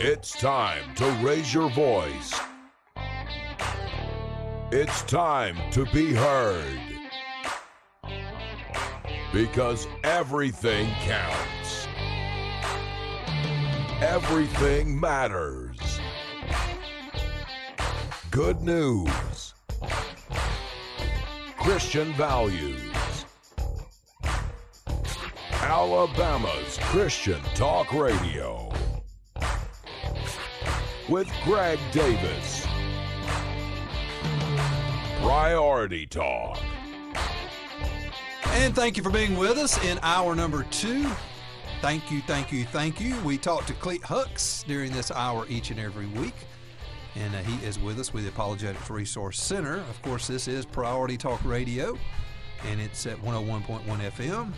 It's time to raise your voice. It's time to be heard. Because everything counts. Everything matters. Good news. Christian values. Alabama's Christian Talk Radio. With Greg Davis. Priority Talk. And thank you for being with us in hour number two. Thank you, thank you, thank you. We talk to Clete Hux during this hour each and every week. And uh, he is with us with the Apologetics Resource Center. Of course, this is Priority Talk Radio, and it's at 101.1 FM,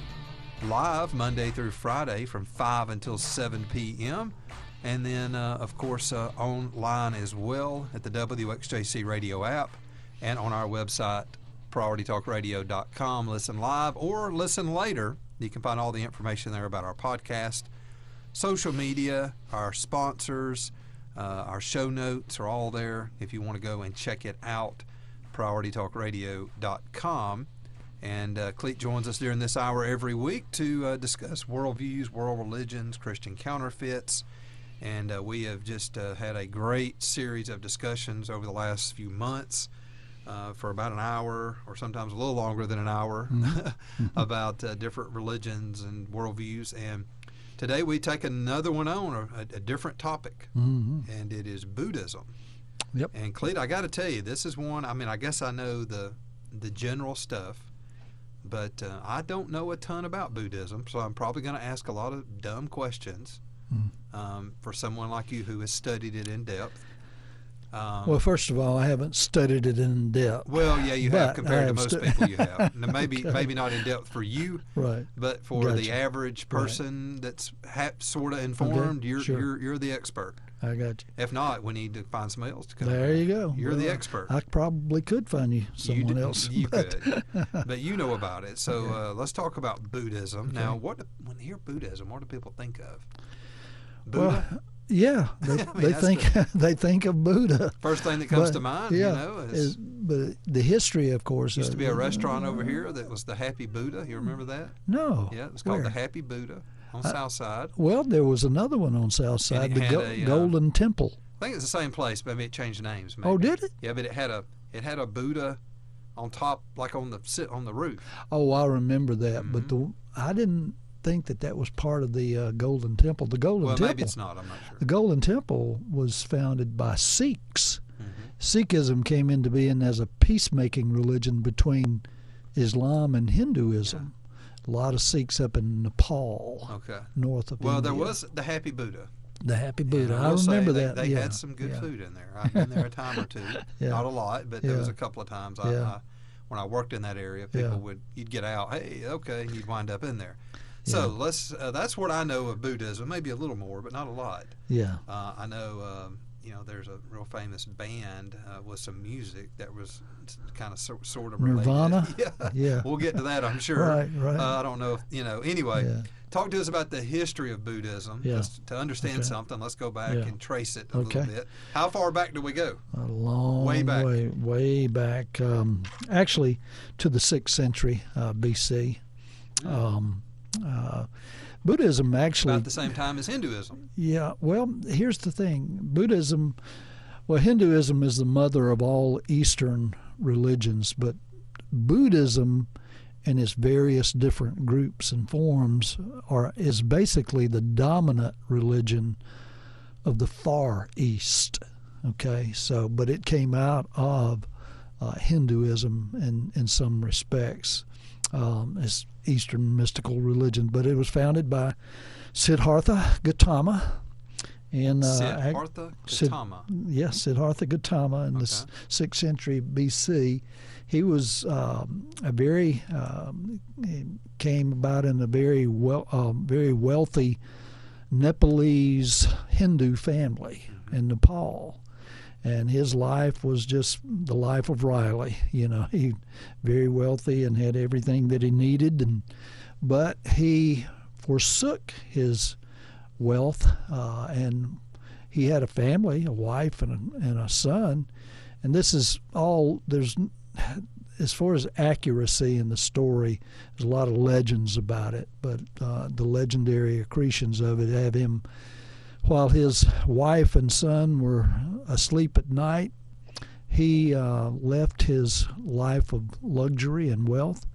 live Monday through Friday from 5 until 7 p.m. And then, uh, of course, uh, online as well at the WXJC radio app and on our website, prioritytalkradio.com. Listen live or listen later. You can find all the information there about our podcast, social media, our sponsors, uh, our show notes are all there if you want to go and check it out. PriorityTalkRadio.com. And uh, Clete joins us during this hour every week to uh, discuss worldviews, world religions, Christian counterfeits. And uh, we have just uh, had a great series of discussions over the last few months uh, for about an hour or sometimes a little longer than an hour Mm-hmm. about uh, different religions and worldviews. And today we take another one on, a, a different topic, hmm and it is Buddhism. Yep. And Clete, I got to tell you, this is one. I mean, I guess I know the the general stuff, but uh, I don't know a ton about Buddhism, so I'm probably going to ask a lot of dumb questions Mm. um, for someone like you who has studied it in depth. Um, Well, first of all, I haven't studied it in depth. well, yeah, you have compared I to most stu- people you have. Now, maybe Okay. maybe not in depth for you, Right. but for the average person that's ha- sort of informed, you're, sure. you're you're the expert. I got you. If not, we need to find somebody else to come. There you go. You're the expert. I probably could find you You someone d- else. You but- could, but you know about it. So uh, let's talk about Buddhism now. What when they hear Buddhism, what do people think of? Buddha. Well, yeah, they, I mean, they think they think of Buddha. First thing that comes but, to mind, yeah, you know, is, is- but the history, of course, used to uh, be a restaurant over here that was the Happy Buddha. You remember that? No, Yeah, it was called where? the Happy Buddha on South Side. Well, there was another one on South Side, the Go- a, uh, Golden Temple. I think it's the same place, but maybe it changed names. Maybe. Oh, did it? Yeah, but it had a it had a Buddha on top, like on the sit on the roof. Oh, I remember that, Mm-hmm. but the I didn't think that that was part of the uh, Golden Temple. The Golden Well, Temple. maybe it's not. I'm not sure. The Golden Temple was founded by Sikhs. Mm-hmm. Sikhism came into being as a peacemaking religion between Islam and Hinduism. A lot of Sikhs up in Nepal, Okay. north of Well, India. there was the Happy Buddha. the Happy Buddha. And I say remember they, that. They yeah. had some good yeah. food in there. I've been there a time or two. Yeah. Not a lot, but there was a couple of times I, Yeah. I, when I worked in that area, people Yeah. would you'd get out, hey, okay, and you'd wind up in there. So Yeah. let's. Uh, that's what I know of Buddhism. Maybe a little more, but not a lot. Yeah. Uh, I know, um, you know, there's a real famous band uh, with some music that was kind of so, sort of related. Nirvana? yeah, Yeah. We'll get to that, I'm sure. Right, right. Uh, I don't know if you know. Anyway, Yeah. talk to us about the history of Buddhism. Yeah. To understand Okay. something, let's go back and trace it a Okay. little bit. How far back do we go? A long Way back. way, way back. Um, actually, to the sixth century uh, BC. Um, uh, Buddhism actually About the same time as Hinduism. Yeah, well, here's the thing. Buddhism, well, Hinduism is the mother of all Eastern religions, but Buddhism and its various different groups and forms are is basically the dominant religion of the far east okay? So but it came out of uh, hinduism in in some respects um, as eastern mystical religion but it was founded by siddhartha gautama and uh, Siddhartha Sid- Gautama. Yes, Siddhartha Gautama in the sixth century BC. He was um, a very um, came about in a very well, um, very wealthy Nepalese Hindu family in Nepal, and his life was just the life of Riley. You know, he very wealthy and had everything that he needed, and but he forsook his wealth uh, and he had a family, a wife, and a, and a son. And this is all there's as far as accuracy in the story, there's a lot of legends about it, but uh, the legendary accretions of it have him, while his wife and son were asleep at night, he uh, left his life of luxury and wealth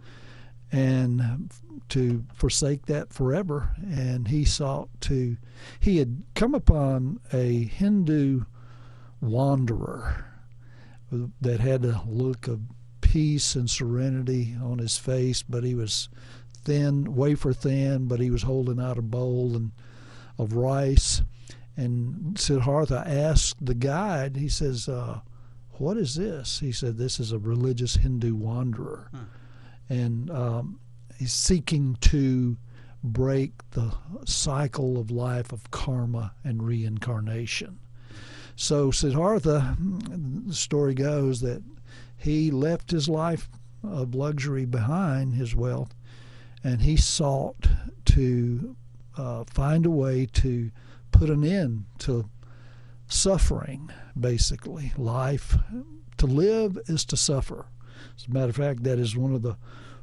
and to forsake that forever. And he sought to, he had come upon a Hindu wanderer that had a look of peace and serenity on his face, but he was thin, wafer thin, but he was holding out a bowl and of rice. And Siddhartha asked the guide, he says, uh, What is this? He said, This is a religious Hindu wanderer. Hmm. And um, he's seeking to break the cycle of life of karma and reincarnation. So Siddhartha, the story goes that he left his life of luxury behind, his wealth, and he sought to uh, find a way to put an end to suffering, basically. Life, to live is to suffer. As a matter of fact, that is one of the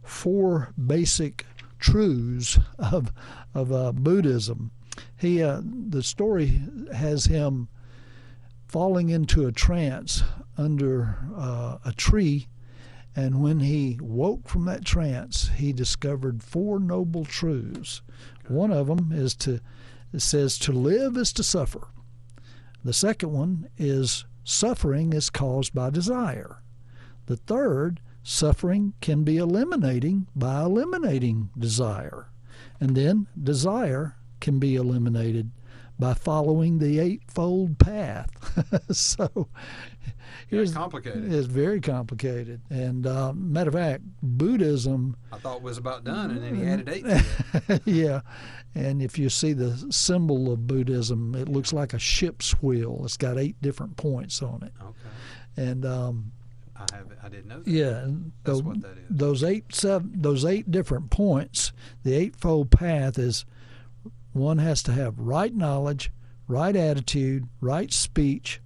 four basic truths of, of uh, Buddhism. He, uh, the story has him falling into a trance under uh, a tree. And when he woke from that trance, he discovered four noble truths. One of them is to it says to live is to suffer. The second one is suffering is caused by desire. The third, suffering can be eliminating by eliminating desire. And then desire can be eliminated by following the eightfold path. so here's complicated. It's very complicated. And uh, matter of fact, Buddhism. I thought was about done, and then he added eight. yeah, and if you see the symbol of Buddhism, it looks like a ship's wheel. It's got eight different points on it. Okay. And um, I have I didn't know that. Yeah, that's what that is. Those eight seven, those eight different points, the eightfold path is one has to have right knowledge, right attitude, right speech,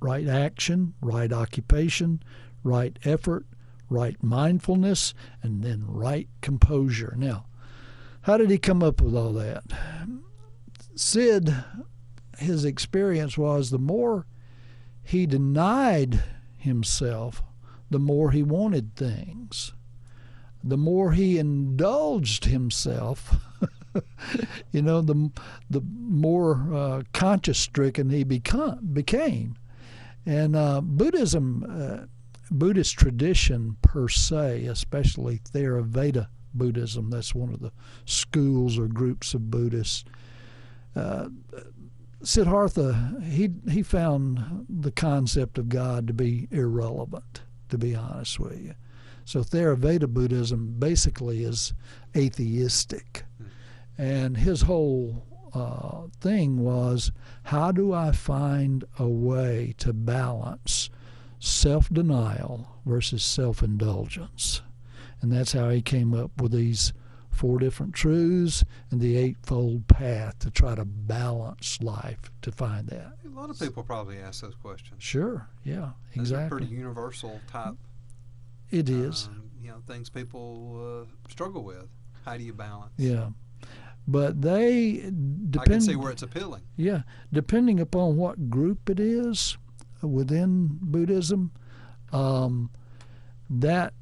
right action, right occupation, right effort, right mindfulness, and then right composure. Now, how did he come up with all that? Sid, his experience was the more he denied himself, the more he wanted things. The more he indulged himself, you know, the the more uh, conscious stricken he become, became. And uh, Buddhism, uh, Buddhist tradition per se, especially Theravada Buddhism, that's one of the schools or groups of Buddhists. Uh, Siddhartha, he he found the concept of God to be irrelevant, to be honest with you. So Theravada Buddhism basically is atheistic. And his whole uh, thing was how do I find a way to balance self denial versus self indulgence? And that's how he came up with these four different truths and the eightfold path to try to balance life to find that. A lot of people probably ask those questions. Sure, yeah, exactly. pretty universal type. It is. Um, you know, things people uh, struggle with. How do you balance? Yeah but they depend. I can see where it's appealing. Yeah, depending upon what group it is within Buddhism, um, that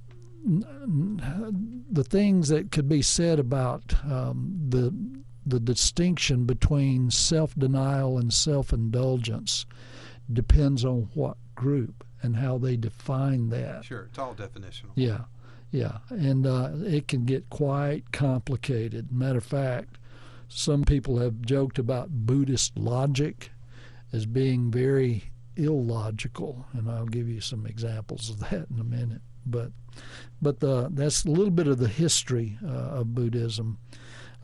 the things that could be said about um, the the distinction between self denial and self indulgence depends on what group and how they define that. Sure, it's all definitional. Yeah. Yeah, and uh, it can get quite complicated. Matter of fact, some people have joked about Buddhist logic as being very illogical, and I'll give you some examples of that in a minute. But, but the, that's a little bit of the history uh, of Buddhism.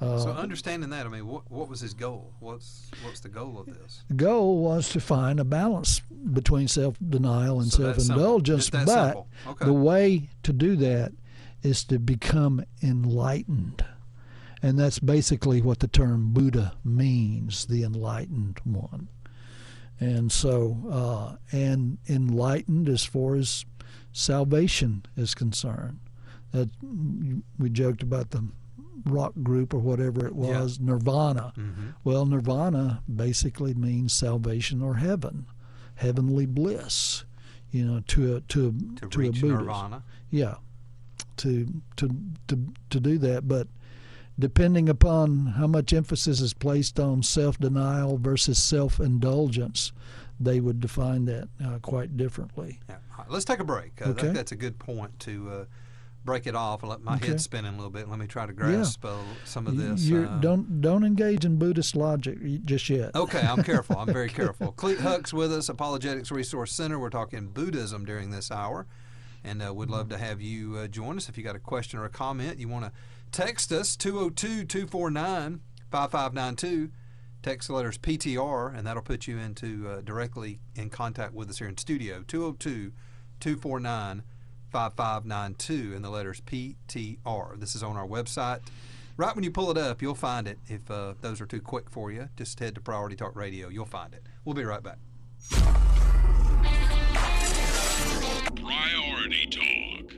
Uh, so understanding that, I mean, what, what was his goal? What's what's the goal of this? The goal was to find a balance between self-denial and so self-indulgence. But okay. the way to do that is to become enlightened. And that's basically what the term Buddha means, the enlightened one. And so, uh, and enlightened as far as salvation is concerned. That we joked about the rock group or whatever it Yeah. was, Nirvana. Mm-hmm. Well, Nirvana basically means salvation or heaven, heavenly bliss. You know, to a to a, To, to a Buddhist. nirvana. Yeah, to to to to do that, but depending upon how much emphasis is placed on self-denial versus self-indulgence, they would define that uh, quite differently. Yeah. Right, let's take a break. Uh, I Okay. think that's a good point to uh, break it off and let my Okay. head spinning a little bit. Let me try to grasp uh, some of this. Uh, don't don't engage in Buddhist logic just yet. Okay, I'm careful. I'm very careful. Clete Hux with us, Apologetics Resource Center. We're talking Buddhism during this hour, and uh, we'd love to have you uh, join us. If you got a question or a comment, you want to text us 202 249 5592. Text the letters PTR, and that'll put you into uh, directly in contact with us here in studio. 202 249 5592, and the letters PTR. This is on our website. Right when you pull it up, you'll find it. If uh, those are too quick for you, just head to Priority Talk Radio. You'll find it. We'll be right back. Priority Talk.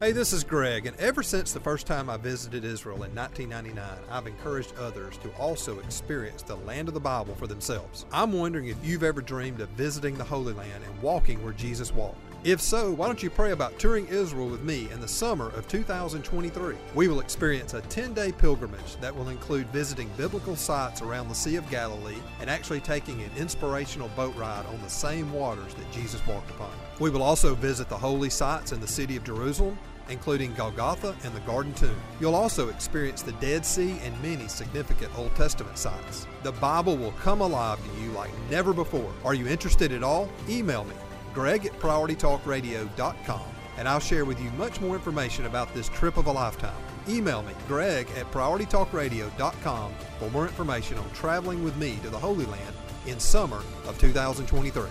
Hey, this is Greg, and ever since the first time I visited Israel in 1999, I've encouraged others to also experience the land of the Bible for themselves. I'm wondering if you've ever dreamed of visiting the Holy Land and walking where Jesus walked. If so, why don't you pray about touring Israel with me in the summer of 2023? We will experience a 10 day pilgrimage that will include visiting biblical sites around the Sea of Galilee and actually taking an inspirational boat ride on the same waters that Jesus walked upon. We will also visit the holy sites in the city of Jerusalem including Golgotha and the Garden Tomb. You'll also experience the Dead Sea and many significant Old Testament sites. The Bible will come alive to you like never before. Are you interested at all? Email me, greg at prioritytalkradio.com, and I'll share with you much more information about this trip of a lifetime. Email me, greg at prioritytalkradio.com, for more information on traveling with me to the Holy Land in summer of 2023.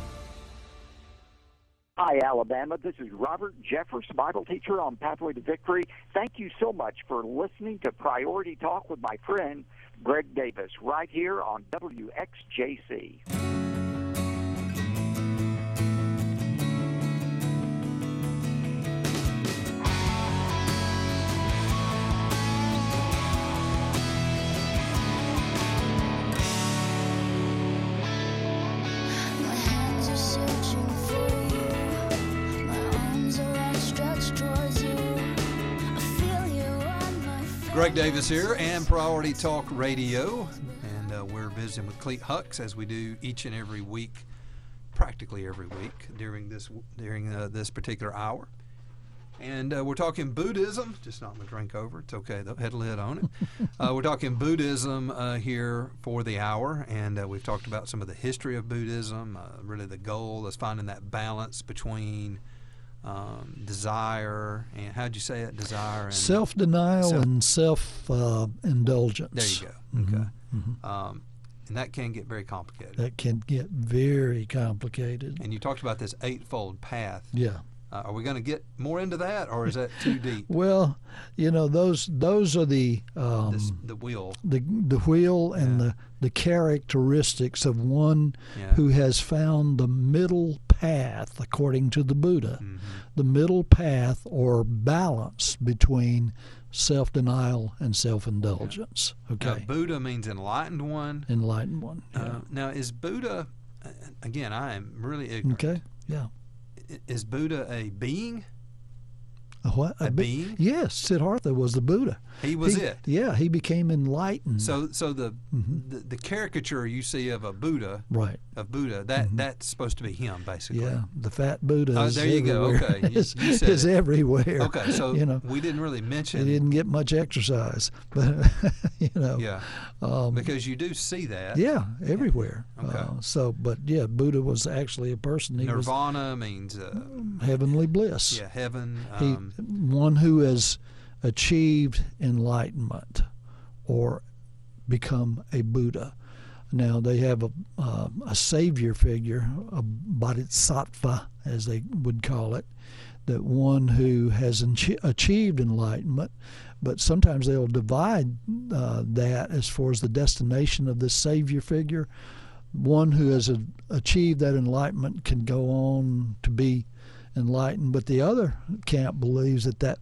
Hi, Alabama. This is Robert Jeffress, Bible teacher on Pathway to Victory. Thank you so much for listening to Priority Talk with my friend Greg Davis right here on WXJC. Greg Davis here and Priority Talk Radio, and uh, we're visiting with Clete Hux as we do each and every week, practically every week during this during uh, this particular hour. And uh, we're talking Buddhism. Just not my drink over. It's okay though. Had a lid on it. uh, we're talking Buddhism uh, here for the hour, and uh, we've talked about some of the history of Buddhism. Uh, really, the goal is finding that balance between um, desire and how'd you say it? Desire and Self-denial Self- and self-indulgence. There you go. Okay. Um, and that can get very complicated. That can get very complicated. And you talked about this eightfold path. Yeah. Uh, are we going to get more into that, or is that too deep? Well, you know those those are the um, This, the wheel. the the wheel and Yeah. the the characteristics of one Yeah. who has found the middle path according to the Buddha. Mm-hmm. The middle path or balance between self-denial and self-indulgence. Now, Okay. Buddha means enlightened one. Enlightened one. Yeah. Uh, now, is Buddha? uh, Again, I am really ignorant. okay. Yeah. Is Buddha a being? A what? A be- being? Yes, Siddhartha was the Buddha. He was He- it. Yeah, he became enlightened. So, so the, Mm-hmm. the the caricature you see of a Buddha right. of Buddha that that's supposed to be him, basically. Mm-hmm. Yeah, the fat Buddha Oh, is there you go. everywhere. Okay. You- you is everywhere. Okay, so you know, we didn't really mention. he didn't get much exercise, but you know, Yeah, um, because you do see that. yeah, everywhere. Okay. Uh, so, but yeah, Buddha was actually a person. He Nirvana means uh, heavenly bliss. yeah heaven. He, Um, one who has achieved enlightenment or become a Buddha. Now they have a uh, a savior figure, a bodhisattva, as they would call it, that one who has achieved enlightenment, but sometimes they'll divide uh, that as far as the destination of this savior figure. one who has a, achieved that enlightenment can go on to be enlightened, but the other camp believes that that,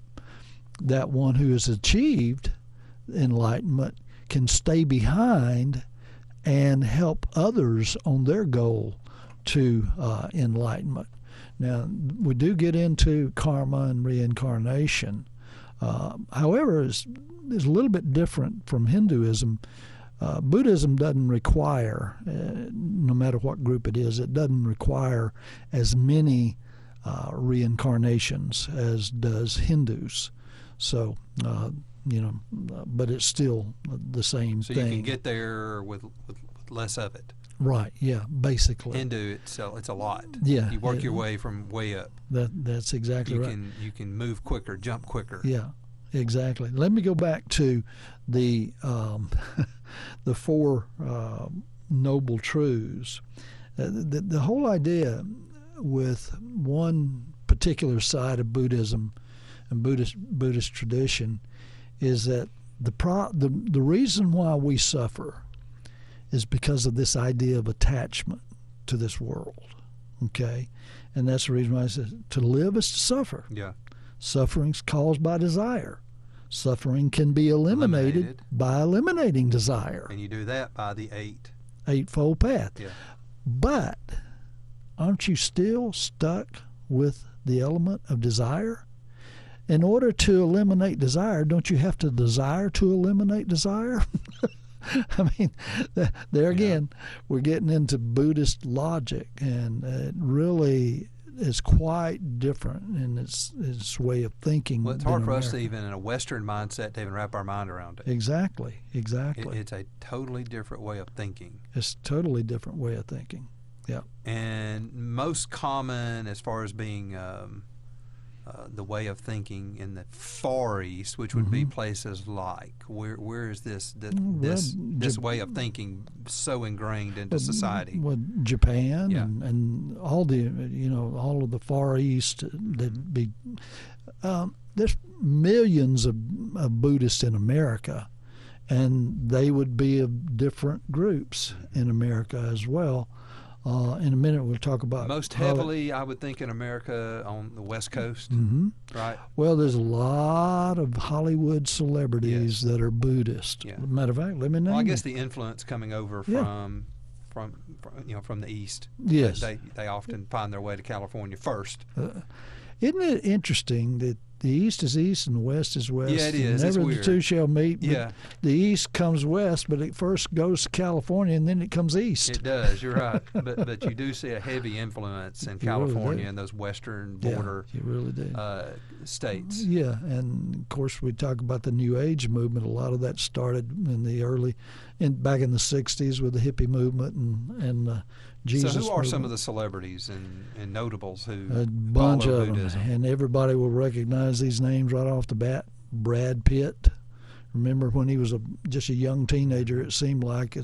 that one who has achieved enlightenment can stay behind and help others on their goal to uh, enlightenment. Now, we do get into karma and reincarnation. Uh, however, it's, it's a little bit different from Hinduism. Uh, Buddhism doesn't require, uh, no matter what group it is, it doesn't require as many uh, reincarnations as does Hindus. So, uh, you know, but it's still the same So thing. you can get there with, with, with less of it. right, yeah, basically. Hindu, it's a, it's a lot. Yeah, You work it- your way from way up. that that's exactly You right. can you can move quicker, jump quicker. Yeah, exactly. Let me go back to the um, the four uh, noble truths. Uh, the, the whole idea with one particular side of Buddhism and Buddhist Buddhist tradition is that the pro the the reason why we suffer is because of this idea of attachment to this world. Okay, and that's the reason why I said to live is to suffer. Yeah. Suffering's caused by desire. Suffering can be eliminated, Eliminated. by eliminating desire. And you do that by the eight. Eightfold path. Yeah. But aren't you still stuck with the element of desire? In order to eliminate desire, don't you have to desire to eliminate desire? I mean, there again, we're getting into Buddhist logic, and it really is quite different in its its way of thinking. Well, it's hard for us to even in a Western mindset to even wrap our mind around it. Exactly, It- exactly. it's a totally different way of thinking. it's a totally different way of thinking. Yeah. And most common, as far as being um, uh, the way of thinking in the Far East, which would be places like where where is this th- Mm-hmm. Mm, this well, this Jap- way of thinking so ingrained into Well, society? With Japan Yeah. and, and all the you know all of the Far East that be um, there's millions of, of Buddhists in America, and they would be of different groups in America as well. Uh, in a minute, we'll talk about Most it- heavily, I would think, in America on the West Coast, Mhm. right? Well, there's a lot of Hollywood celebrities that are Buddhist. Yeah. Matter of fact, let me name Well, I guess the influence coming over Yeah. from, from from you know from the east. Yes. they they often find their way to California first. Isn't it interesting that the East is East and the West is West? Yeah, it and is. Never the two shall meet. but Yeah. The East comes West, but it first goes to California and then it comes East. It does. You're right, but but you do see a heavy influence in You California do. and those western Yeah, border you really do. uh, states. Yeah, and of course we talk about the New Age movement. A lot of that started in the early, in back in the '60s with the hippie movement and and uh, Jesus. so, who are some of the celebrities and, and notables who A bunch of Buddhism? them, and everybody will recognize these names right off the bat. Brad Pitt. Remember when he was a just a young teenager? It seemed like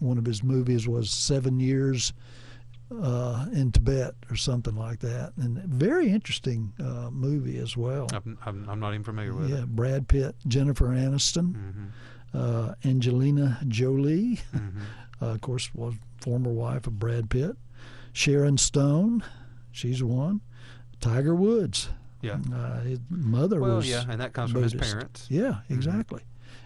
one of his movies was Seven Years uh, in Tibet or something like that, and very interesting uh, movie as well. I'm, I'm, not even familiar with Yeah, it. Yeah, Brad Pitt, Jennifer Aniston, hmm uh, Angelina Jolie, hmm uh, of course, was former wife of Brad Pitt. Sharon Stone, she's one. Tiger Woods, Yeah. uh, his mother Well, was yeah, and that comes from his parents Yeah, exactly.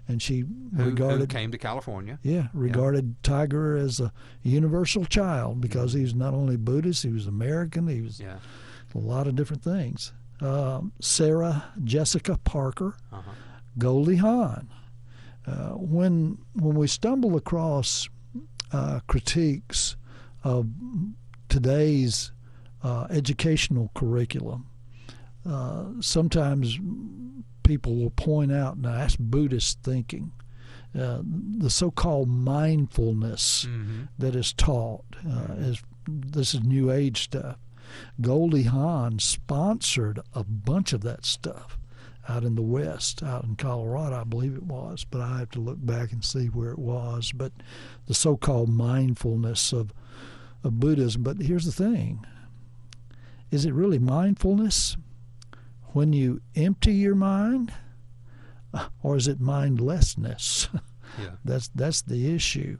And she who, who regarded came to California. yeah regarded Tiger as a universal child because he was not only Buddhist, he was American, he was Yeah. a lot of different things. Um, Sarah Jessica Parker, Uh-huh. Goldie Hawn. Uh, when when we stumble across uh, critiques of today's uh, educational curriculum, uh, sometimes people will point out, now that's Buddhist thinking, uh, the so-called mindfulness hmm that is taught uh, is this is New Age stuff. Goldie Hawn sponsored a bunch of that stuff out in the West, out in Colorado, I believe it was, but I have to look back and see where it was. But the so-called mindfulness of of Buddhism. But here's the thing: is it really mindfulness when you empty your mind, or is it mindlessness? Yeah. That's that's the issue.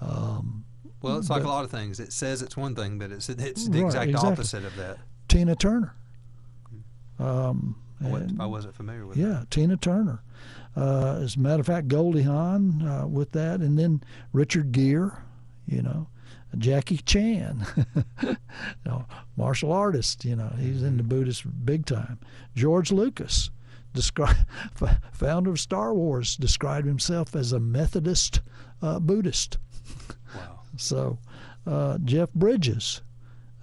Um, Well, it's like But- a lot of things. It says it's one thing, but it's it's the Right, exact exactly. opposite of that. Tina Turner. Um, I wasn't, I wasn't familiar with. yeah, Tina Turner. Uh, as a matter of fact, Goldie Hawn uh, with that, and then Richard Gere, you know, Jackie Chan, you know, martial artist. You know, he's into Buddhist big time. George Lucas, describe, founder of Star Wars, described himself as a Methodist uh, Buddhist. Wow. So, uh, Jeff Bridges,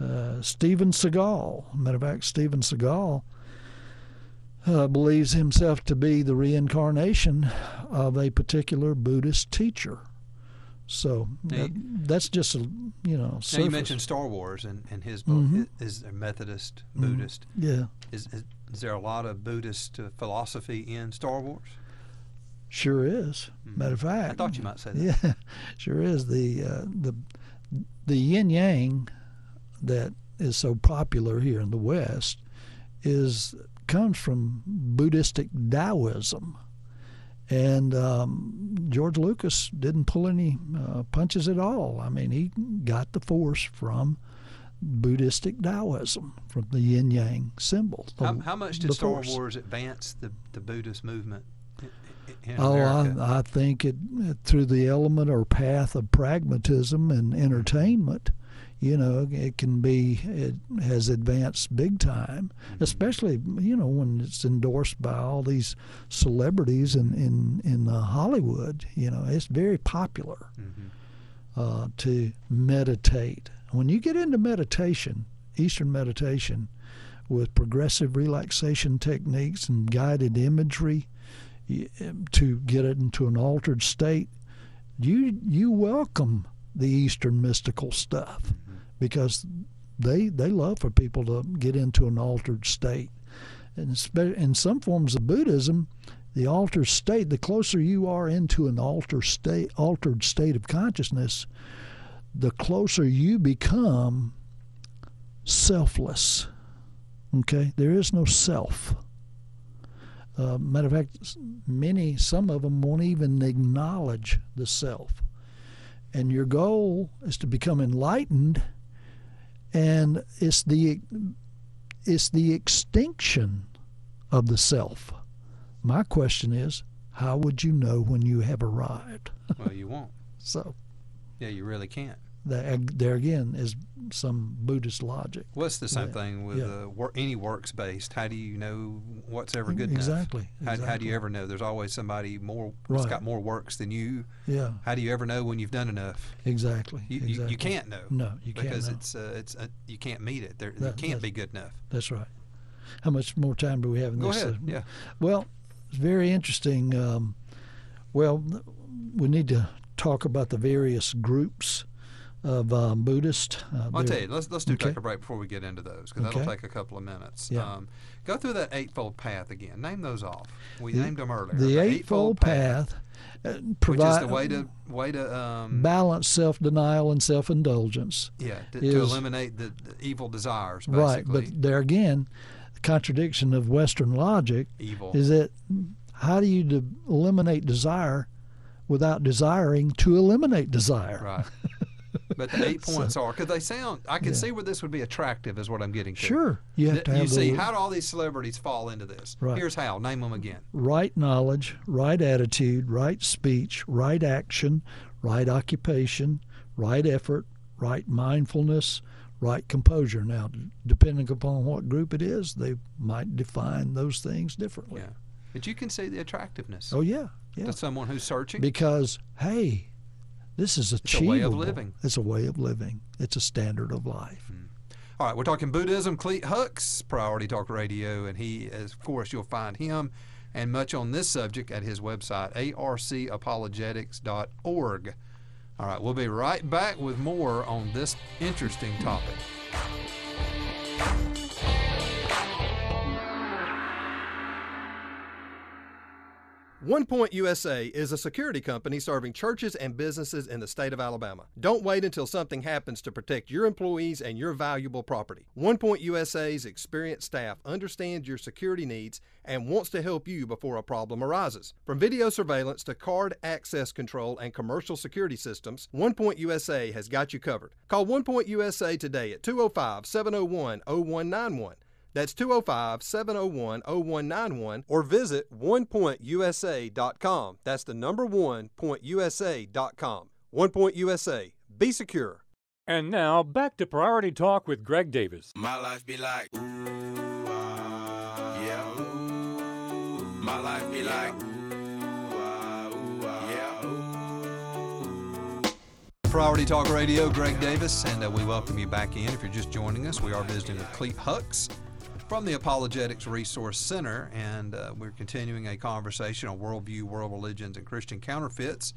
uh, Steven Seagal. Matter of fact, Steven Seagal uh, believes himself to be the reincarnation of a particular Buddhist teacher. So that, that's just a you know. Now you mentioned Star Wars and, and his book. Mhm. Is there Methodist, Mhm. Buddhist? yeah, Is, is is there a lot of Buddhist uh, philosophy in Star Wars? sure is. Matter of fact, Mm-hmm. I thought you might say that. Yeah, sure is. The uh, the the yin yang that is so popular here in the West is comes from Buddhistic Taoism, and um, George Lucas didn't pull any uh, punches at all. I mean, he got the force from Buddhistic Taoism, from the yin yang symbol. How, the- how much did Star force. Wars advance the, the Buddhist movement Oh, I, I think it through the element or path of pragmatism and entertainment. You know, it can be it has advanced big time, especially you know when it's endorsed by all these celebrities in in in uh, Hollywood. You know, it's very popular Mhm. uh, to meditate. When you get into meditation, Eastern meditation, with progressive relaxation techniques and guided imagery to get it into an altered state, you you welcome the Eastern mystical stuff because they they love for people to get into an altered state. And in some forms of Buddhism, the altered state, the closer you are into an altered state, altered state of consciousness, the closer you become selfless. Okay, there is no self. Uh, matter of fact, many, some of them won't even acknowledge the self. And your goal is to become enlightened, and it's the it's the extinction of the self. My question is, how would you know when you have arrived? well, you won't. So Yeah, you really can't. That, there again is some Buddhist logic. Well, it's the same thing with yeah. uh, wor- any works based. How do you know what's ever good enough? Exactly. How, how do you ever know? There's always somebody more that's Right. got more works than you. Yeah, How do you ever know when you've done enough? exactly. You, you, exactly. you can't know. No, you can't because know. it's uh, it's uh, you can't meet it. There, That- it can't be good enough. That's right. How much more time do we have in Go this? ahead. uh, Yeah. Well, it's very interesting. Um, well, we need to talk about the various groups of um, Buddhist. Uh, I'll tell you. Let's let's do Okay. take a break before we get into those because that'll take a couple of minutes. Yeah. Um, go through that eightfold path again. Name those off. We The- named them earlier. The Eightfold Path, uh, which provide is the way to way to um, balance self-denial and self-indulgence. yeah to, to eliminate the, the evil desires. Right, but there again, the contradiction of Western logic evil. is that how do you de- eliminate desire without desiring to eliminate desire? Right. But the eight So- points are because they sound. I can Yeah. see where this would be attractive. Is what I'm getting to. Sure, you have Th- to have you see how do all these celebrities fall into this? Right. Here's how. Name them again. right knowledge, right attitude, right speech, right action, right occupation, right effort, right mindfulness, right composure. Now, depending upon what group it is, they might define those things differently. Yeah. But you can see the attractiveness Oh yeah, yeah. to someone who's searching. Because hey, this is a achievable. way of living. It's a way of living. It's a standard of life. Hmm. All right, we're talking Buddhism. Clete Hux, Priority Talk Radio, and he, is, of course, you'll find him and much on this subject at his website, arcapologetics.org. All right, we'll be right back with more on this interesting topic. One Point USA is a security company serving churches and businesses in the state of Alabama. Don't wait until something happens to protect your employees and your valuable property. One Point USA's experienced staff understands your security needs and wants to help you before a problem arises. From video surveillance to card access control and commercial security systems, One Point USA has got you covered. Call One Point USA today at 205 701 0191. That's 205 701 0191 or visit onepointusa.com. That's the number one pointusa.com. One Point USA. Be secure. And now back to Priority Talk with Greg Davis. My life be like, ooh, ah, yeah, ooh. My life be like, ooh, ah, ooh, ah, yeah, ooh. Priority Talk Radio, Greg Davis, and uh, we welcome you back in. If you're just joining us, we are visiting with Clete Hux from the Apologetics Resource Center, and uh, we're continuing a conversation on worldview, world religions, and Christian counterfeits.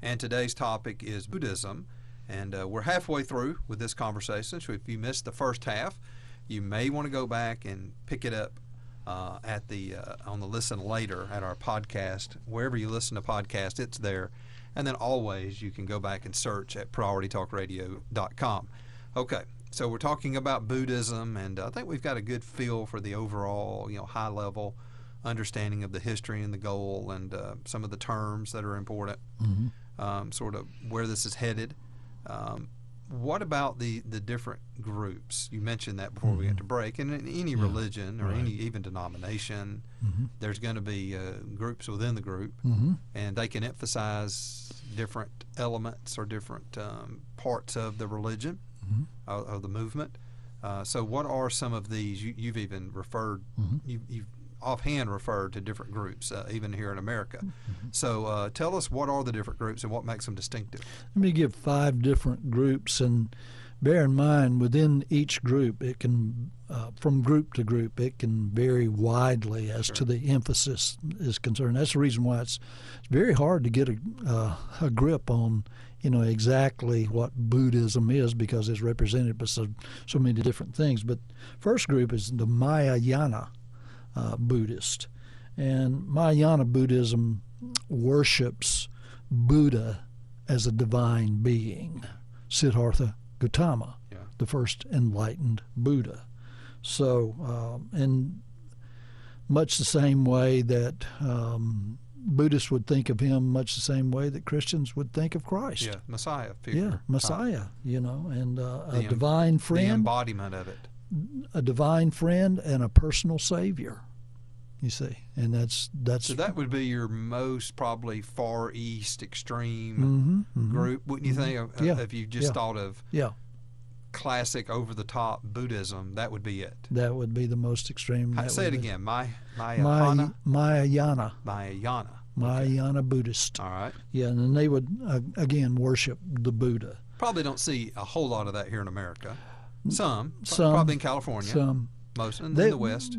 And today's topic is Buddhism, and uh, we're halfway through with this conversation. So if you missed the first half, you may want to go back and pick it up uh, at the uh, on the listen later at our podcast wherever you listen to podcasts. It's there, and then always you can go back and search at PriorityTalkRadio.com. Okay, so we're talking about Buddhism, and I think we've got a good feel for the overall, you know, high level understanding of the history and the goal, and uh, some of the terms that are important, um, sort of where this is headed. Um, what about the, the different groups? You mentioned that before we went to break. And in any religion or any even denomination, there's going to be uh, groups within the group, and they can emphasize different elements or different um, parts of the religion of, of the movement. Uh, so, what are some of these? You, you've even referred, you, you've offhand referred to different groups, uh, even here in America. So, uh, tell us what are the different groups and what makes them distinctive. Let me give five different groups, and bear in mind within each group, it can, uh, from group to group, it can vary widely as to the emphasis is concerned. That's the reason why it's, it's very hard to get a, uh, a grip on, you know, exactly what Buddhism is because it's represented by so, so many different things. But first group is the Mahayana uh, Buddhist, and Mahayana Buddhism worships Buddha as a divine being, Siddhartha Gautama, Yeah. the first enlightened Buddha. So, um, in much the same way that um, Buddhists would think of him, much the same way that Christians would think of Christ. Yeah, Messiah figure. Yeah. Messiah, you know, and uh, a The em- divine The friend, embodiment of it. a divine friend, and a personal savior. You see, and that's that's So that would be your most probably far east extreme Mhm, mhm. group, wouldn't you think? Of, Yeah, If you just yeah. thought of yeah, classic over the top Buddhism, that would be it. that would be the most extreme. That Say it again. My Maya- Mahayana. Mahayana, Mahayana. Mahayana Buddhist. All right. Yeah, and then they would uh, again worship the Buddha. Probably don't see a whole lot of that here in America. Some, Some, probably in California, Some most in, They- in the West.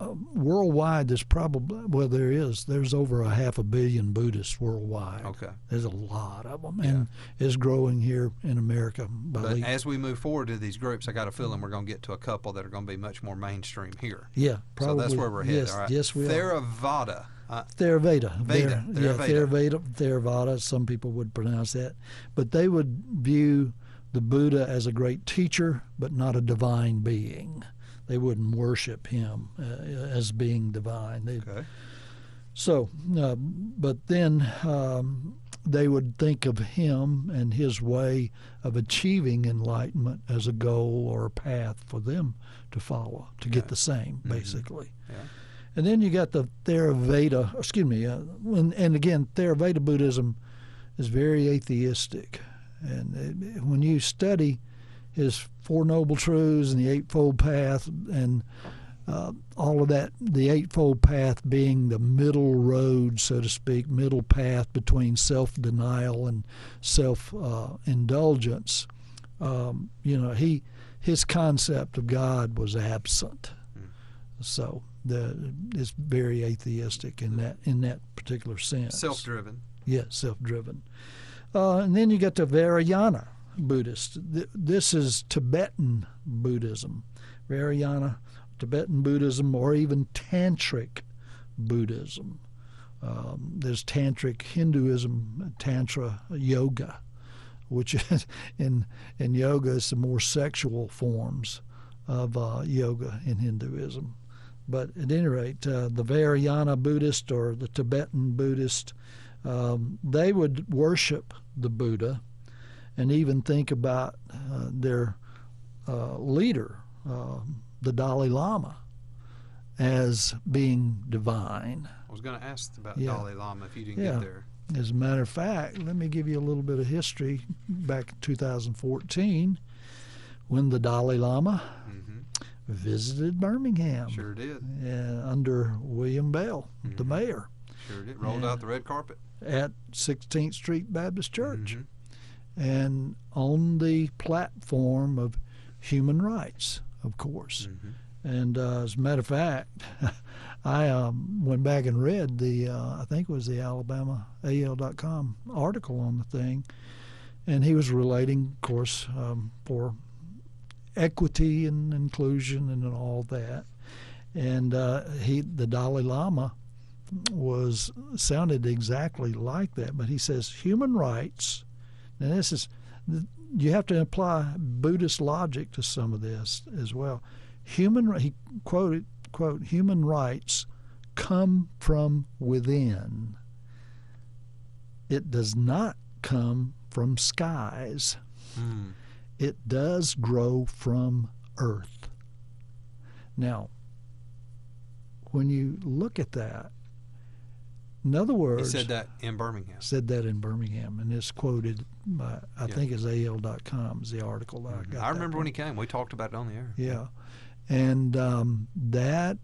uh, worldwide, there's probably well, there is. There's over a half a billion Buddhists worldwide. Okay. There's a lot of them, and it's growing here in America. By But as we move forward to these groups, I got a feeling we're going to get to a couple that are going to be much more mainstream here. yeah, probably. So that's where we're headed. Yes, all right. yes, we are. Theravada. Uh, Theravada. Veda, yeah, Theravada. Theravada. Some people would pronounce that, but they would view the Buddha as a great teacher, but not a divine being. They wouldn't worship him uh, as being divine. They, okay. So, uh, but then um, they would think of him and his way of achieving enlightenment as a goal or a path for them to follow, to get the same, basically. Yeah. And then you got the Theravada, excuse me, uh, and, and again, Theravada Buddhism is very atheistic. And it, when you study his Four Noble Truths and the Eightfold Path and uh, all of that, the Eightfold Path being the middle road, so to speak, middle path between self denial and self uh, indulgence. Um, you know, he his concept of God was absent. So the it's very atheistic in that in that particular sense. Self-driven. Yeah, self-driven. Uh, and then you get the Vajrayana Buddhist. This is Tibetan Buddhism. Vajrayana, Tibetan Buddhism, or even Tantric Buddhism. Um, there's tantric Hinduism, tantra yoga, which is in in yoga is the more sexual forms of uh, yoga in Hinduism. But at any rate, uh, the Vajrayana Buddhist or the Tibetan Buddhist, um, they would worship the Buddha and even think about uh, their uh, leader, uh, the Dalai Lama, as being divine. I was going to ask about Yeah. Dalai Lama if you didn't Yeah. get there. As a matter of fact, let me give you a little bit of history. Back in 2014, when the Dalai Lama visited Birmingham Sure did. uh, under William Bell, the mayor, Sure did. Rolled out the red carpet. at 16th Street Baptist Church, Mhm. and on the platform of human rights, of course. Mhm. And uh, as a matter of fact, I um, went back and read the, uh, I think it was the Alabama AL.com article on the thing, and he was relating, of course, um, for equity and inclusion and all that. And uh, he, the Dalai Lama, was sounded exactly like that, but he says human rights. and this is you have to apply Buddhist logic to some of this as well. Human he quoted quote human rights come from within. It does not come from skies. Mm. It does grow from earth. Now, when you look at that, in other He words, said that in Birmingham. said that in Birmingham, and it's quoted by I Yeah. think it's AL.com is the article that I got. I remember when he came. We talked about it on the air. Yeah, and um, that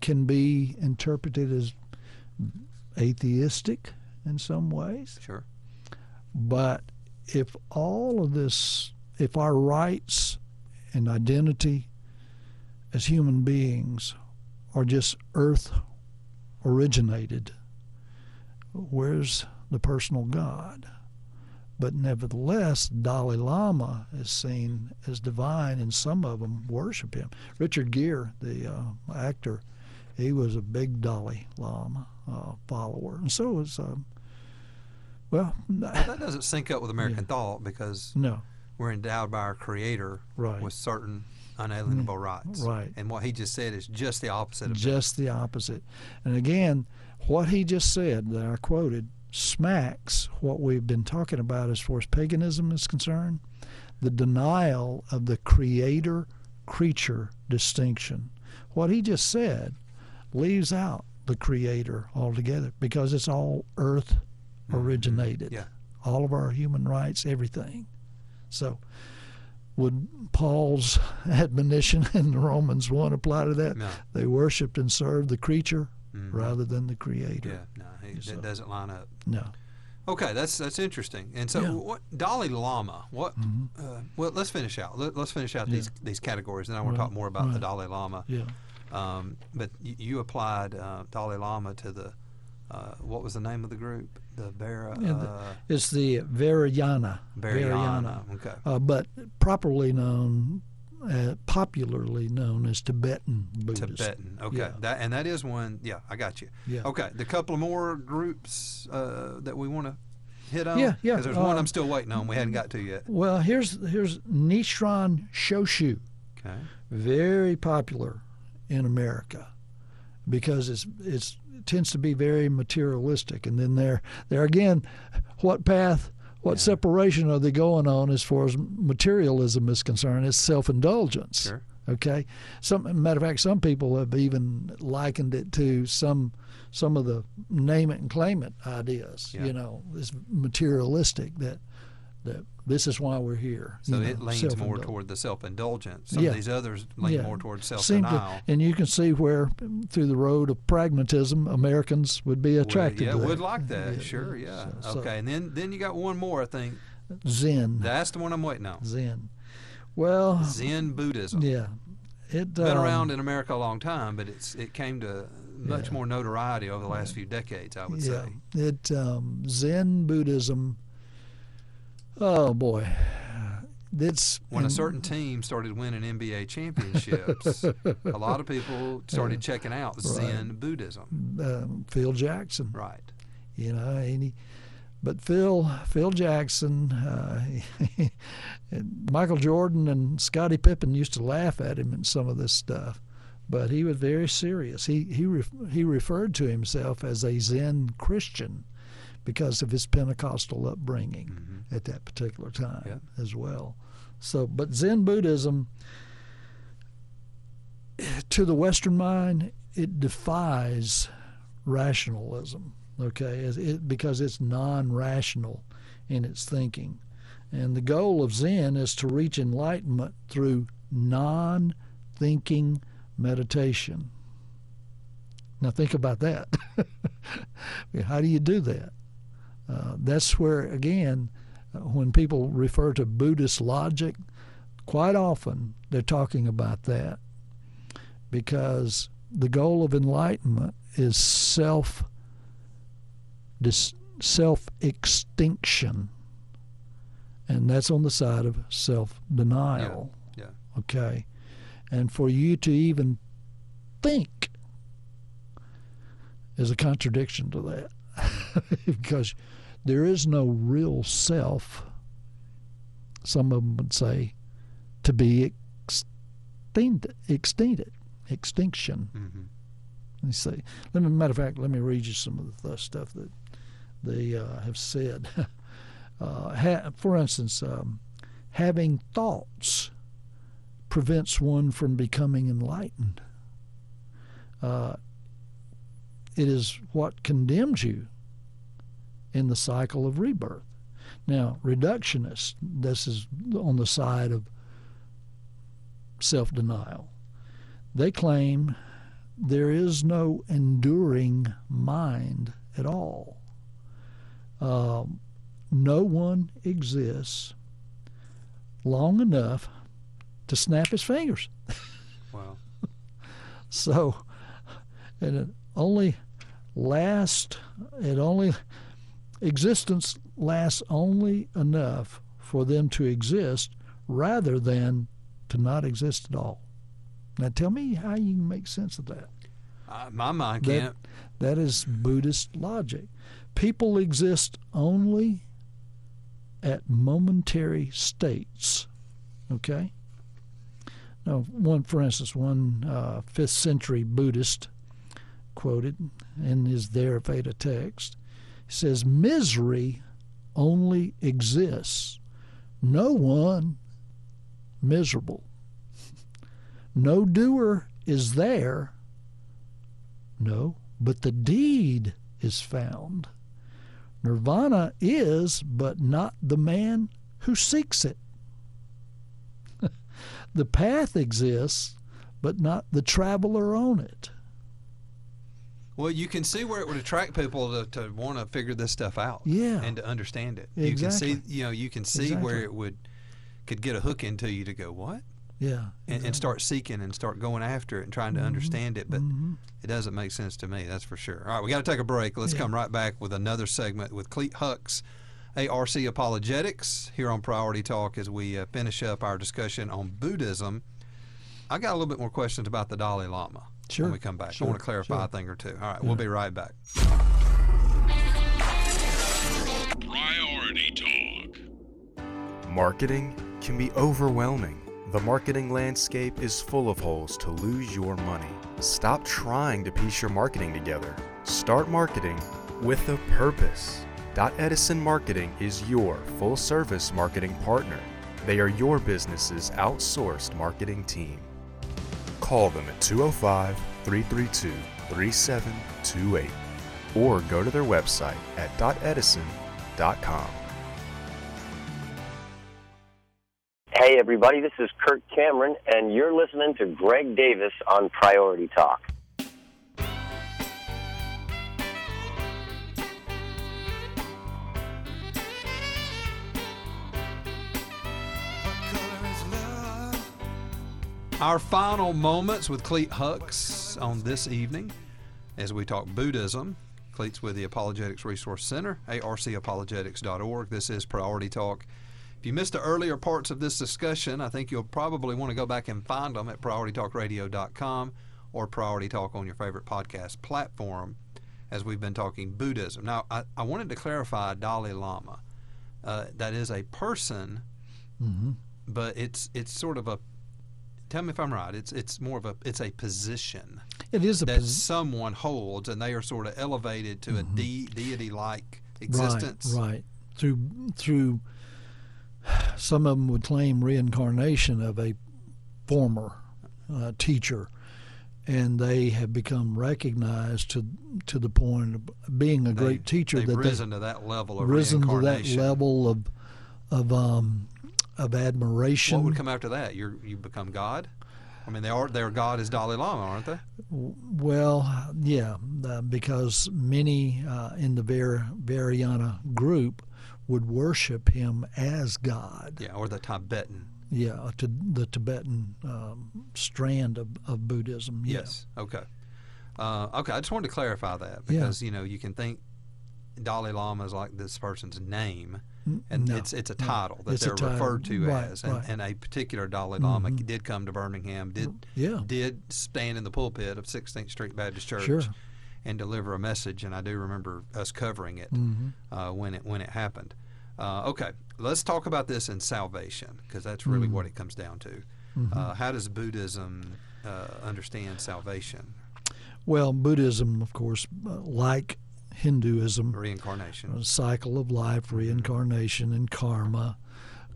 can be interpreted as atheistic in some ways. Sure. But if all of this, if our rights and identity as human beings are just earth originated, where's the personal God? But nevertheless, Dalai Lama is seen as divine, and some of them worship him. Richard Gere, the uh, actor, he was a big Dalai Lama uh, follower, and so was, um, well, That doesn't sync up with American thought because no, we're endowed by our Creator Right. with certain mm-hmm. unalienable rights. right. And what he just said is just the opposite of just the opposite. And again, what he just said that I quoted smacks what we've been talking about as far as paganism is concerned the denial of the creator creature distinction. What he just said leaves out the creator altogether because it's all earth mm-hmm. originated. Yeah. All of our human rights, everything. So, would Paul's admonition in Romans 1 apply to that? No. They worshiped and served the creature Mhm. rather than the creator. Yeah, no, he, So- that doesn't line up. No. Okay, that's that's interesting. And so, Yeah. Mm-hmm. what Dalai Lama? What? Uh, well, let's finish out. Let, us finish out these these categories, and I want to talk more about the. Dalai Lama. Yeah. Um, but you, you applied uh, Dalai Lama to the uh, what was the name of the group? The Vera. The- uh, It's the Vajrayana. Vajrayana, okay. Uh, but properly known, uh, popularly known as Tibetan Buddhism. Tibetan. Okay, Yeah. that and that is one. Yeah, I got you. Yeah. Okay, the couple of more groups uh, that we want to hit on. Yeah, yeah, 'Cause there's one um, I'm still waiting on. We hadn't got to yet. Well, here's here's Nichiren Shoshu. Okay. very popular in America because it's it's it tends to be very materialistic and then there there again what path what separation are they going on as far as materialism is concerned it's self-indulgence Sure. okay some matter of fact some people have even likened it to some some of the name it and claim it ideas Yeah. you know it's materialistic that that this is why we're here So it know, leans more toward the self-indulgence. Some Yeah. of these others lean Yeah. more toward self-denial. and you can see where, through the road of pragmatism, Americans would be attracted would, yeah, to that. would like that. Yeah, sure, yeah. so- so- okay, and then then you got one more. I think Zen. that's the one I'm waiting on. Zen. Well, Zen Buddhism. yeah. It Been um, around in America a long time, but it's it came to much Yeah. more notoriety over the last few decades. I would yeah, say. it um, Zen Buddhism. Oh boy, it's when a certain team started winning NBA championships, a lot of people started checking out Zen Buddhism. um, Phil Jackson. Right. you know and he, but phil phil jackson uh, and michael jordan and scottie pippen used to laugh at him in some of this stuff but he was very serious he he ref, he referred to himself as a zen christian because of his pentecostal upbringing mm-hmm. at that particular time Yep. as well. So but zen buddhism to the western mind it defies rationalism okay? It, because it's non-rational in its thinking. And the goal of zen is to reach enlightenment through non-thinking meditation. Now think about that. How do you do that uh, that's where again uh, when people refer to buddhist logic quite often they're talking about that because the goal of enlightenment is self self extinction, and that's on the side of self denial Yeah. okay and for you to even think is a contradiction to that because there is no real self some of them would say to be extincted extinction hmm let me see. Let me, matter of fact, let me read you some of the stuff that they uh, have said. uh, ha- for instance, um, having thoughts prevents one from becoming enlightened. Uh, it is what condemns you in the cycle of rebirth. Now, reductionists, this is on the side of self denial. They claim there is no enduring mind at all. Um, no one exists long enough to snap his fingers. Wow. So, and it only lasts, it only, existence lasts only enough for them to exist rather than to not exist at all. Now tell me how you can make sense of that. Uh, my mind That- can't. That is Buddhist logic. People exist only at momentary states. Okay? Now, one, for instance, one uh, fifth century Buddhist quoted in his Theravada text says, Misery only exists. No one miserable. No doer is there. No, but the deed is found. Nirvana is, but not the man who seeks it. the path exists, but not the traveler on it. Well, you can see where it would attract people to, to want to figure this stuff out. Yeah. And to understand it. Exactly. You can see, you know, you can see where it would could get a hook into you to go what Yeah. and, and start seeking and start going after it and trying to Mm-hmm. understand it. But it doesn't make sense to me. That's for sure. All right, we got to take a break. Let's come right back with another segment with Clete Hux. ARC Apologetics here on Priority Talk as we uh, finish up our discussion on Buddhism. I got a little bit more questions about the Dalai Lama Sure, when we come back. sure, I want to clarify sure. a thing or two. All right, we'll be right back. Priority Talk. Marketing can be overwhelming. The marketing landscape is full of holes to lose your money. Stop trying to piece your marketing together. Start marketing with a purpose. Dot Edison Marketing is your full service marketing partner. They are your business's outsourced marketing team. Call them at 205 332 3728 or go to their website at .edison.com. Hey, everybody, this is Kirk Cameron, and you're listening to Greg Davis on Priority Talk. Our final moments with Clete Hux on this evening as we talk Buddhism. Clete's with the Apologetics Resource Center, arcapologetics.org. This is Priority Talk. If you missed the earlier parts of this discussion, I think you'll probably want to go back and find them at prioritytalkradio.com or Priority Talk on your favorite podcast platform as we've been talking Buddhism. Now, I, I wanted to clarify Dalai Lama. Uh, that is a person, hmm but it's it's sort of a. Tell me if I'm right. It's it's more of a it's a position It is a that someone holds, and they are sort of elevated to a de- deity-like right, existence. right right. through through. Some of them would claim reincarnation of a former uh, teacher, and they have become recognized to to the point of being a They- great teacher They've that risen to that level of risen to that level of of um, of admiration. What would come after that? You you become God. I mean, they are their God is Dalai Lama, aren't they? Well, yeah, uh, because many uh, in the Var- Vajrayana group would worship him as God. Yeah, or the Tibetan. Yeah, to the Tibetan um, strand of, of Buddhism. yeah. Yes. Okay. Uh, okay. I just wanted to clarify that Yeah. because you know you can think Dalai Lama is like this person's name, and no, it's it's a no. title that It's they're title. referred to Right, as, and, right. and a particular Dalai Lama Mhm. did come to Birmingham, did Yeah. did stand in the pulpit of 16th Street Baptist Church Sure. and deliver a message, and I do remember us covering it Mhm. uh, when it when it happened. Uh, okay, let's talk about this in salvation because that's really Mhm. what it comes down to. Mhm. Uh, how does Buddhism uh, understand salvation, Well, Buddhism, of course, uh, like Hinduism, reincarnation? a cycle of life, reincarnation, and karma.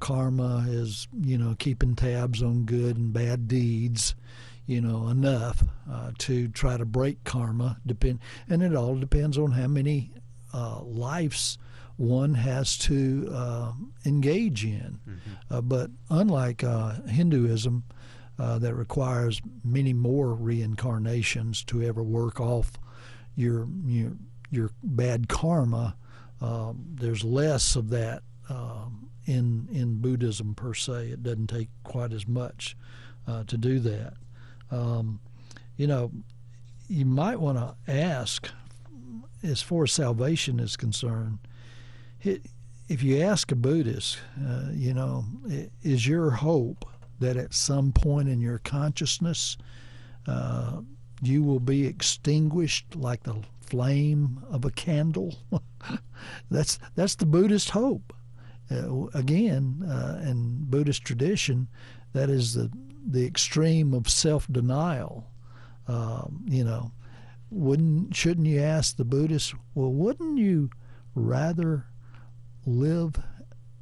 Karma is, you know, keeping tabs on good and bad deeds, you know, enough uh, to try to break karma. Depend, and it all depends on how many uh, lives one has to uh, engage in. Uh, but unlike uh, Hinduism, uh, that requires many more reincarnations to ever work off your your your bad karma. Um, there's less of that um, in in Buddhism per se. It doesn't take quite as much uh, to do that. Um, you know, you might want to ask, as far as salvation is concerned, if you ask a Buddhist, uh, you know, is your hope that at some point in your consciousness uh, you will be extinguished like the flame of a candle? that's that's the Buddhist hope. Uh, again, uh, in Buddhist tradition, that is the the extreme of self-denial. Um, you know, wouldn't shouldn't you ask the Buddhist? Well, wouldn't you rather live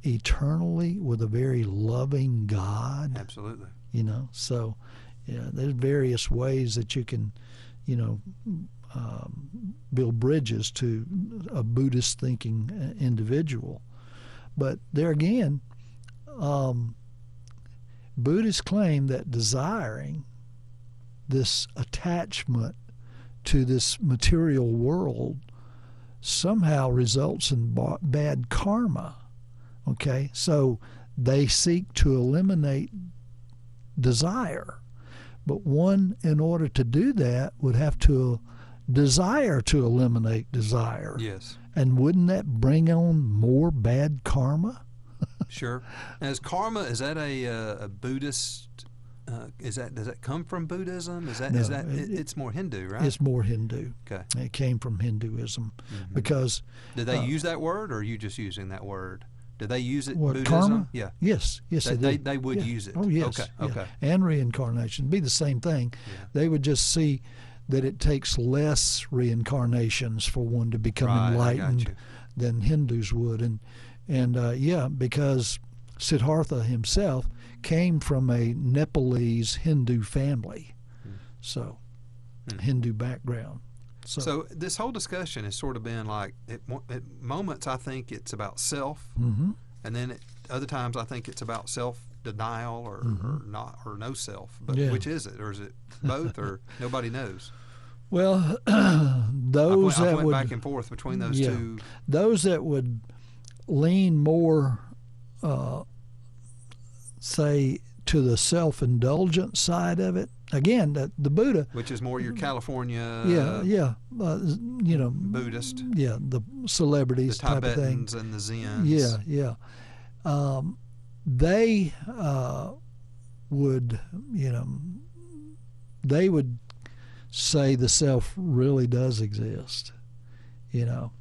eternally with a very loving God? Absolutely. You know, so yeah, there's various ways that you can, you know, um, build bridges to a Buddhist thinking uh, individual. But there again, um, Buddhists claim that desiring this attachment to this material world somehow results in ba- bad karma. Okay, so they seek to eliminate desire. But one, in order to do that, would have to desire to eliminate desire. Yes. And wouldn't that bring on more bad karma? Sure. Now, is karma is that a, uh, a Buddhist? Uh, is that does that come from Buddhism? Is that is No, that it- it, it's more Hindu, right? It's more Hindu. Okay. It came from Hinduism Mhm. because Did they uh, use that word, or are you just using that word? Did they use it? What, Buddhism? karma? Yeah. Yes, yes, They- they, they- would Yeah. use it. Oh, yes. Okay, yeah. okay. And reincarnation be the same thing. Yeah. They would just see that it takes less reincarnations for one to become Right, enlightened than Hindus would, and and uh, yeah, because Siddhartha himself came from a Nepalese Hindu family, so Hindu background. So, So, this whole discussion has sort of been like at, at moments I think it's about self, Mhm. and then at other times I think it's about self denial or, or not or no self. But Mm-hmm. Yeah. which is it, or is it both, or nobody knows? well, I those went, I that went would back and forth between those yeah. two. those that would lean more, uh, say, to the self-indulgent side of it. Again, the, the Buddha. Which is more your California, yeah, yeah, uh, you know, Buddhist, yeah, the the celebrities type of thing. Tibetans and the Zens. Yeah, yeah. Um, they uh, would, you know, they would say the self really does exist, you know.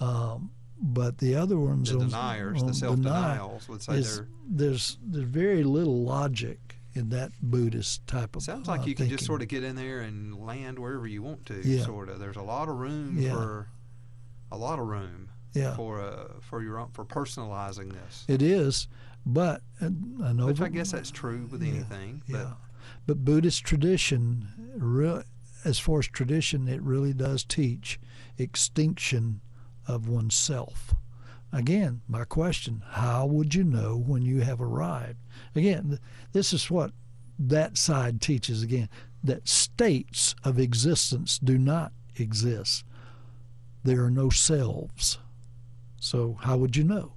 Um, but the other ones, The deniers, on the self denials, would say is- there's there's very little logic in that Buddhist type of. Thing. Sounds like uh, you can just sort of get in there and land wherever you want to. Yeah. Sort of. There's a lot of room Yeah. for a lot of room Yeah. for uh, for your own, for personalizing this. It is, but uh, an, an Which I guess that's true with yeah, anything. Yeah, But but Buddhist tradition, re- as far as tradition, it really does teach extinction of oneself. Again, my question: How would you know when you have arrived? Again, this is what that side teaches. Again, that states of existence do not exist. There are no selves. So how would you know?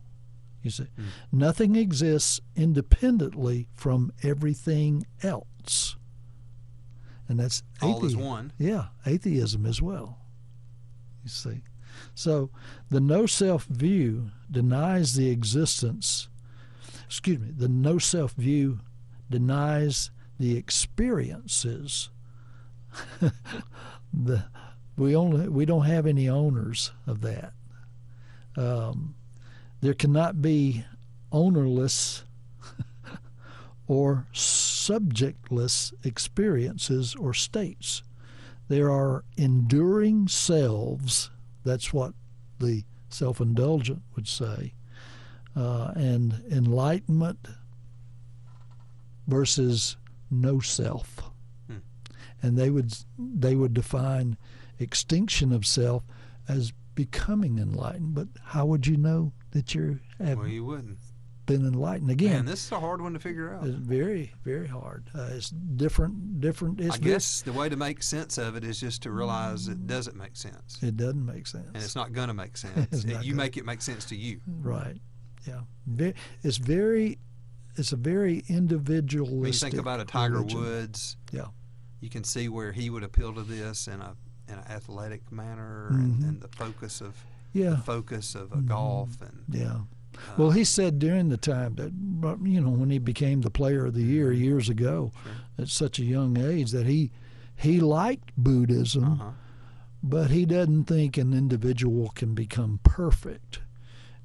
You see, nothing exists independently from everything else, and that's All is one. Yeah, atheism as well. You see, so the no self view denies the existence. Excuse me. The no self view denies the experiences. the we only we don't have any owners of that. Um, there cannot be ownerless or subjectless experiences or states. There are enduring selves. That's what the self indulgent would say. Uh, and enlightenment versus no self. Hmm. And they would they would define extinction of self as becoming enlightened. But how would you know that you have well, you wouldn't. been enlightened? Again, Man, this is a hard one to figure out. it's very, very hard. Uh, it's different, different. It's I guess the way to make sense of it is just to realize it doesn't make sense, it doesn't make sense. and it's not going to make sense. You gonna. make it make sense to you. right. Yeah. It's very, it's a very individualistic. When you think about a Tiger religion. Woods, Yeah. you can see where he would appeal to this in a in an athletic manner, and, Mhm. and the focus of Yeah. the focus of a golf and Yeah. uh, Well, he said during the time that, you know, when he became the player of the year Mm-hmm. years ago, at such a young age, that he he liked Buddhism, uh-huh. but he doesn't think an individual can become perfect.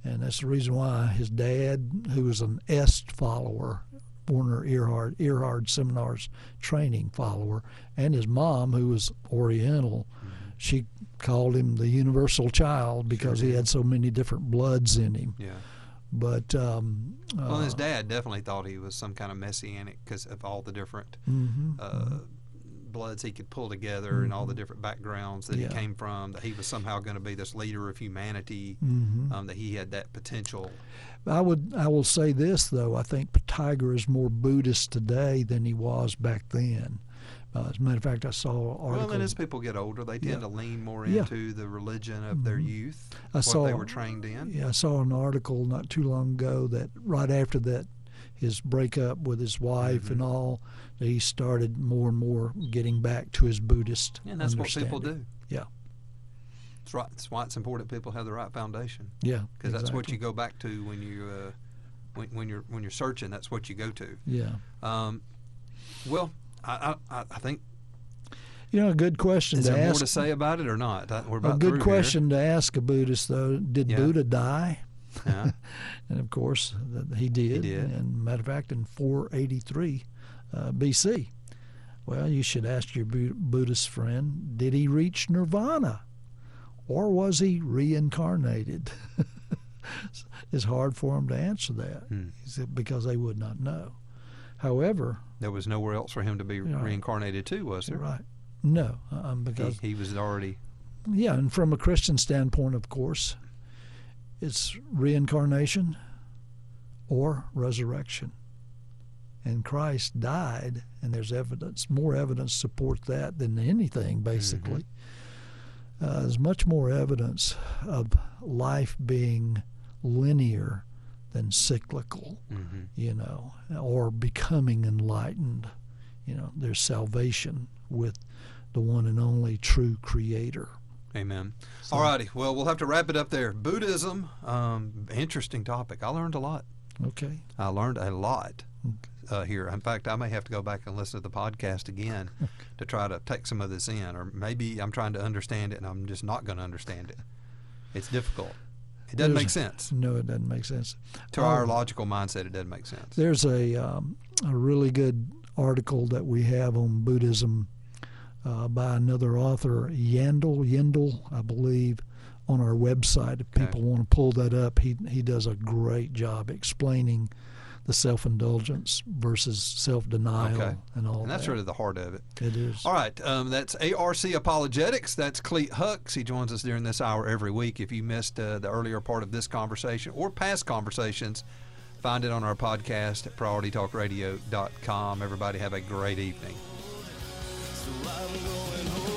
And that's the reason why his dad, who was an Est follower, Werner Erhard, Erhard Seminars training follower, and his mom, who was Oriental, she called him the universal child because he did. had so many different bloods in him. yeah. But um, Well, and his uh, dad definitely thought he was some kind of messianic because of all the different mhm, uh, bloods he could pull together and all the different backgrounds that Mm-hmm. Yeah. he came from. That he was somehow going to be this leader of humanity. mhm. Um, that he had that potential. I would I will say this though I think Tiger is more Buddhist today than he was back then. Uh, as a matter of fact, I saw an article. Well, and as people get older, they tend Yeah. to lean more Yeah. into the religion of their Mhm. youth, I what saw they were trained in. Yeah, I saw an article not too long ago that right after that, his breakup with his wife Mm-hmm. and all, he started more and more getting back to his Buddhist. And that's what people do. Yeah, That's right. That's why it's important people have the right foundation yeah. because that's what you go back to when you uh, when, when you're when you're searching. That's what you go to. Yeah. Um, well, I, I, I think You know, a good question is to there more ask. to say about it or not? We're about a good here. question to ask a Buddhist though. Did Yeah. Buddha die? Yeah. And of course, he did. did. And matter of fact, in 483 uh, BC. Well, you should ask your Buddhist friend: Did he reach nirvana, or was he reincarnated? it's hard for him to answer that Hmm. Because they would not know. However, There was nowhere else for him to be Yeah. reincarnated to, was there? right? No, um, because he was already. yeah, and from a Christian standpoint, of course, it's reincarnation or resurrection. And Christ died, and there's evidence, more evidence supports that than anything, basically. Uh, there's much more evidence of life being linear than cyclical, hmm you know, or becoming enlightened. You know, there's salvation with the one and only true Creator. Amen. All righty. Well, we'll have to wrap it up there. Buddhism, um, interesting topic. I learned a lot. Okay. I learned a lot uh, here. In fact, I may have to go back and listen to the podcast again to try to take some of this in, or maybe I'm trying to understand it and I'm just not going to understand it. It's difficult. It doesn't make sense. No, it doesn't make sense. To our Um, logical mindset, it doesn't make sense. There's a um, a really good article that we have on Buddhism uh, by another author, Yandell Yendel, I believe, on our website. If people want to pull that up, he he does a great job explaining the self-indulgence versus self-denial Okay. and all And that's that. really the heart of it. It is. All right, um, that's ARC Apologetics. That's Clete Hux. He joins us during this hour every week. If you missed uh, the earlier part of this conversation or past conversations, find it on our podcast at prioritytalkradio.com. Everybody have a great evening. So I'm going home.